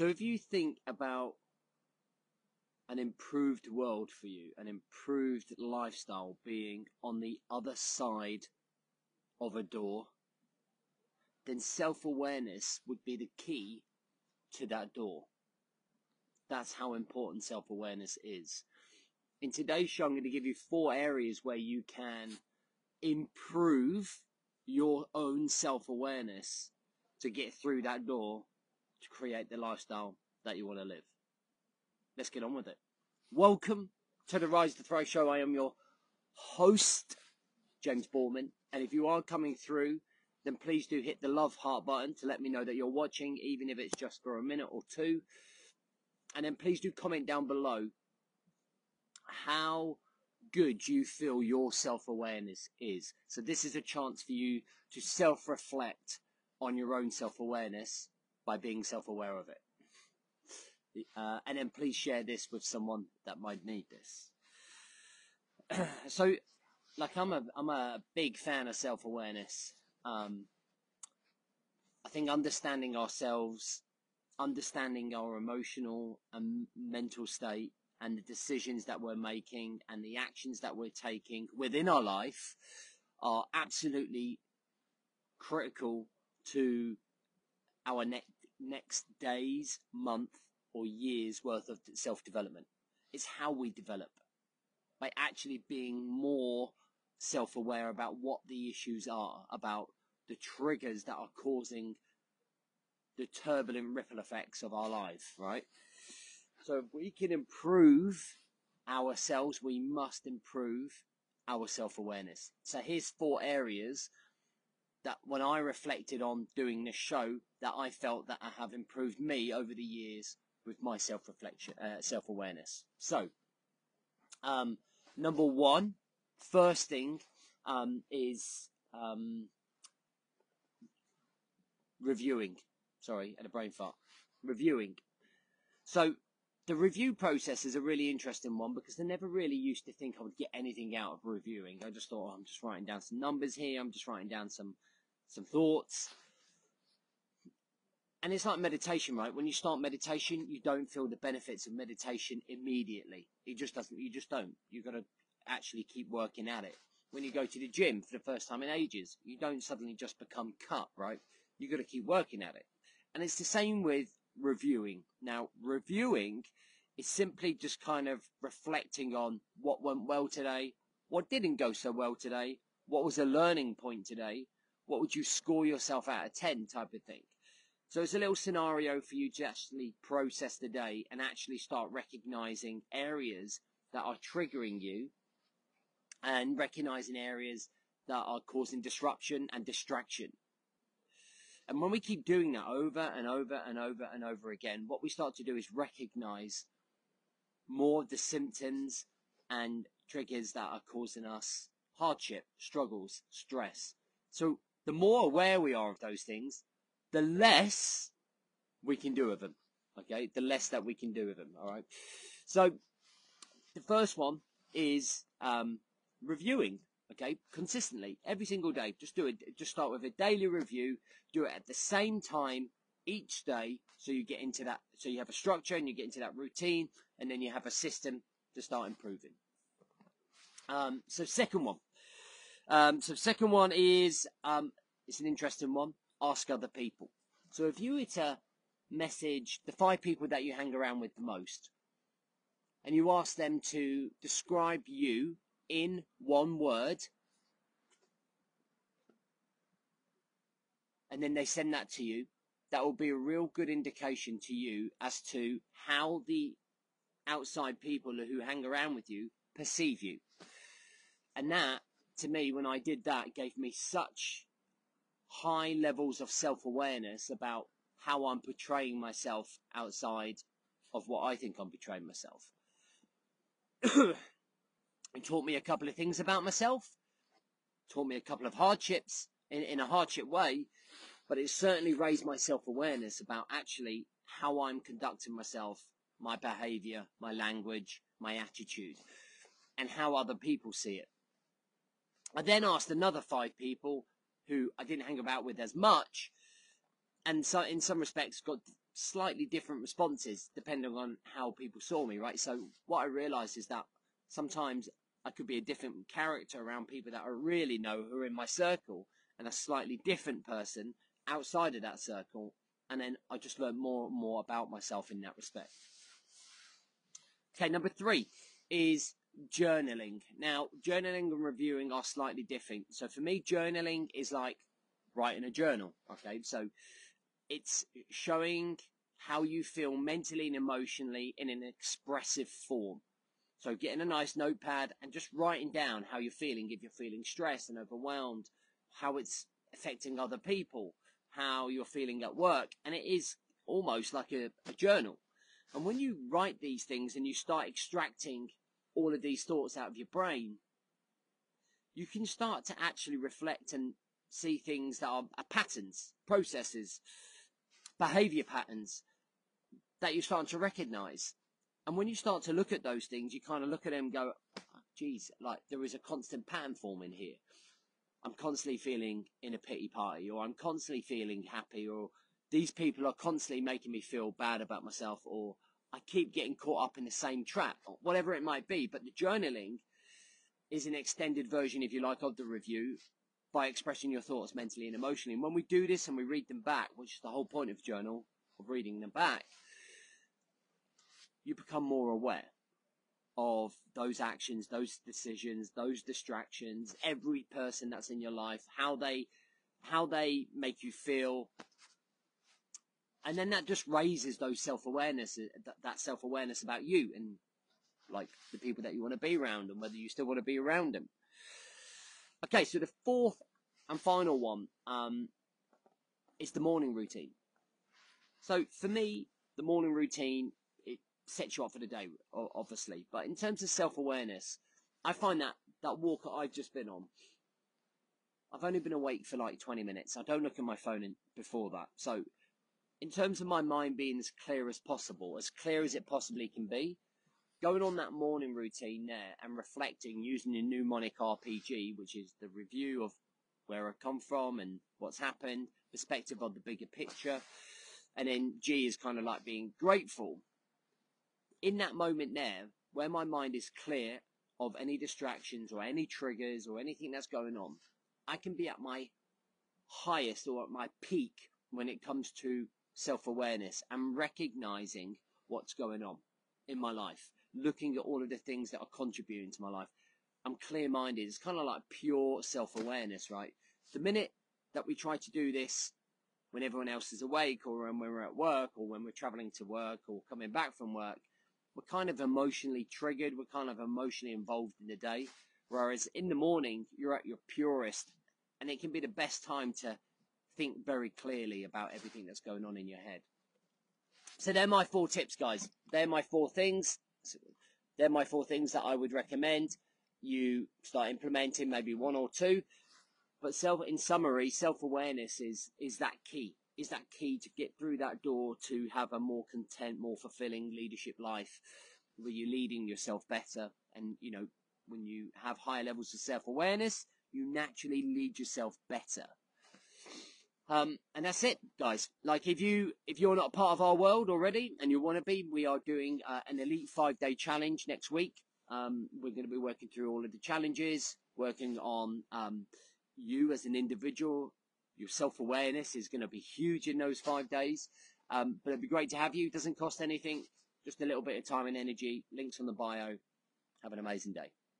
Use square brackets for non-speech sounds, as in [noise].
So if you think about an improved world for you, an improved lifestyle being on the other side of a door, then self awareness would be the key to that door. That's how important self awareness is. In today's show, I'm going to give you four areas where you can improve your own self awareness to get through that door to create the lifestyle that you want to live. Let's get on with it. Welcome to the Rise to Thrive show. I am your host, James Borman. And if you are coming through, then please do hit the love heart button to let me know that you're watching, even if it's just for a minute or two. And then please do comment down below how good you feel your self awareness is. So, this is a chance for you to self reflect on your own self awareness by being self aware of it. Uh, and then please share this with someone that might need this. [clears throat] so, like I'm a I'm a big fan of self awareness. Um, I think understanding ourselves understanding our emotional and mental state and the decisions that we're making and the actions that we're taking within our life are absolutely critical to our ne- next days, month, or years worth of self development. It's how we develop by actually being more self aware about what the issues are, about the triggers that are causing the turbulent ripple effects of our life, right? So if we can improve ourselves, we must improve our self-awareness. So here's four areas that when I reflected on doing this show, that I felt that I have improved me over the years with my self-reflection, uh, self-awareness. So, um, number one, first thing um, is um, reviewing sorry, and a brain fart. Reviewing. So the review process is a really interesting one because I never really used to think I would get anything out of reviewing. I just thought oh, I'm just writing down some numbers here. I'm just writing down some some thoughts. And it's like meditation, right? When you start meditation, you don't feel the benefits of meditation immediately. It just doesn't. You just don't. You've got to actually keep working at it. When you go to the gym for the first time in ages, you don't suddenly just become cut, right? You've got to keep working at it. And it's the same with reviewing. Now, reviewing is simply just kind of reflecting on what went well today, what didn't go so well today, what was a learning point today, what would you score yourself out of 10 type of thing. So it's a little scenario for you to actually process the day and actually start recognizing areas that are triggering you and recognizing areas that are causing disruption and distraction. And when we keep doing that over and over and over and over again, what we start to do is recognize more of the symptoms and triggers that are causing us hardship, struggles, stress. So the more aware we are of those things, the less we can do with them. Okay, the less that we can do with them. All right. So the first one is um, reviewing okay, consistently every single day. Just do it. Just start with a daily review. Do it at the same time each day, so you get into that. So you have a structure and you get into that routine, and then you have a system to start improving. Um, so second one. Um, so second one is um, it's an interesting one. Ask other people. So if you were to message the five people that you hang around with the most, and you ask them to describe you in one word and then they send that to you, that will be a real good indication to you as to how the outside people who hang around with you perceive you. And that, to me, when I did that, gave me such high levels of self awareness about how I'm portraying myself outside of what I think I'm portraying myself. [clears throat] It taught me a couple of things about myself, taught me a couple of hardships in, in a hardship way, but it certainly raised my self awareness about actually how I'm conducting myself, my behavior, my language, my attitude, and how other people see it. I then asked another five people who I didn't hang about with as much, and so in some respects got slightly different responses depending on how people saw me, right? So what I realized is that sometimes I could be a different character around people that I really know who are in my circle and a slightly different person outside of that circle. And then I just learned more and more about myself in that respect. Okay, number three is journaling. Now, journaling and reviewing are slightly different. So for me, journaling is like writing a journal. Okay, so it's showing how you feel mentally and emotionally in an expressive form. So getting a nice notepad and just writing down how you're feeling, if you're feeling stressed and overwhelmed, how it's affecting other people, how you're feeling at work. And it is almost like a, a journal. And when you write these things and you start extracting all of these thoughts out of your brain, you can start to actually reflect and see things that are, are patterns, processes, behavior patterns that you're starting to recognize. And when you start to look at those things, you kind of look at them and go, geez, like there is a constant pattern forming here. I'm constantly feeling in a pity party, or I'm constantly feeling happy, or these people are constantly making me feel bad about myself, or I keep getting caught up in the same trap, or whatever it might be. But the journaling is an extended version, if you like, of the review by expressing your thoughts mentally and emotionally. And when we do this and we read them back, which is the whole point of journal, of reading them back, you become more aware of those actions, those decisions, those distractions, every person that's in your life, how they, how they make you feel. And then that just raises those self-awareness, uh, that self-awareness about you and like the people that you want to be around and whether you still want to be around them. Okay, so the fourth and final one um, is the morning routine. So for me, the morning routine it sets you up for the day, obviously. But in terms of self-awareness, I find that that walk that I've just been on, I've only been awake for like 20 minutes. I don't look at my phone in, before that. So in terms of my mind being as clear as possible, as clear as it possibly can be, going on that morning routine there and reflecting using the mnemonic RPG, which is the review of where I come from and what's happened, perspective of the bigger picture. And then G is kind of like being grateful. In that moment there, where my mind is clear of any distractions or any triggers or anything that's going on, I can be at my highest or at my peak when it comes to self awareness and recognizing what's going on in my life looking at all of the things that are contributing to my life. I'm clear minded. It's kind of like pure self awareness, right? The minute that we try to do this when everyone else is awake or when we're at work or when we're traveling to work or coming back from work, we're kind of emotionally triggered. We're kind of emotionally involved in the day. Whereas in the morning, you're at your purest and it can be the best time to think very clearly about everything that's going on in your head. So they're my four tips, guys. They're my four things. They're my four things that I would recommend you start implementing, maybe one or two. But self, in summary, self-awareness is, is that key, is that key to get through that door to have a more content, more fulfilling leadership life where you're leading yourself better. And, you know, when you have higher levels of self-awareness, you naturally lead yourself better. Um, and that's it, guys. Like if you if you're not a part of our world already and you want to be, we are doing uh, an elite five day challenge next week. Um, we're going to be working through all of the challenges, working on um, you as an individual. Your self awareness is going to be huge in those five days. Um, but it'd be great to have you. It doesn't cost anything, just a little bit of time and energy. Links on the bio. Have an amazing day.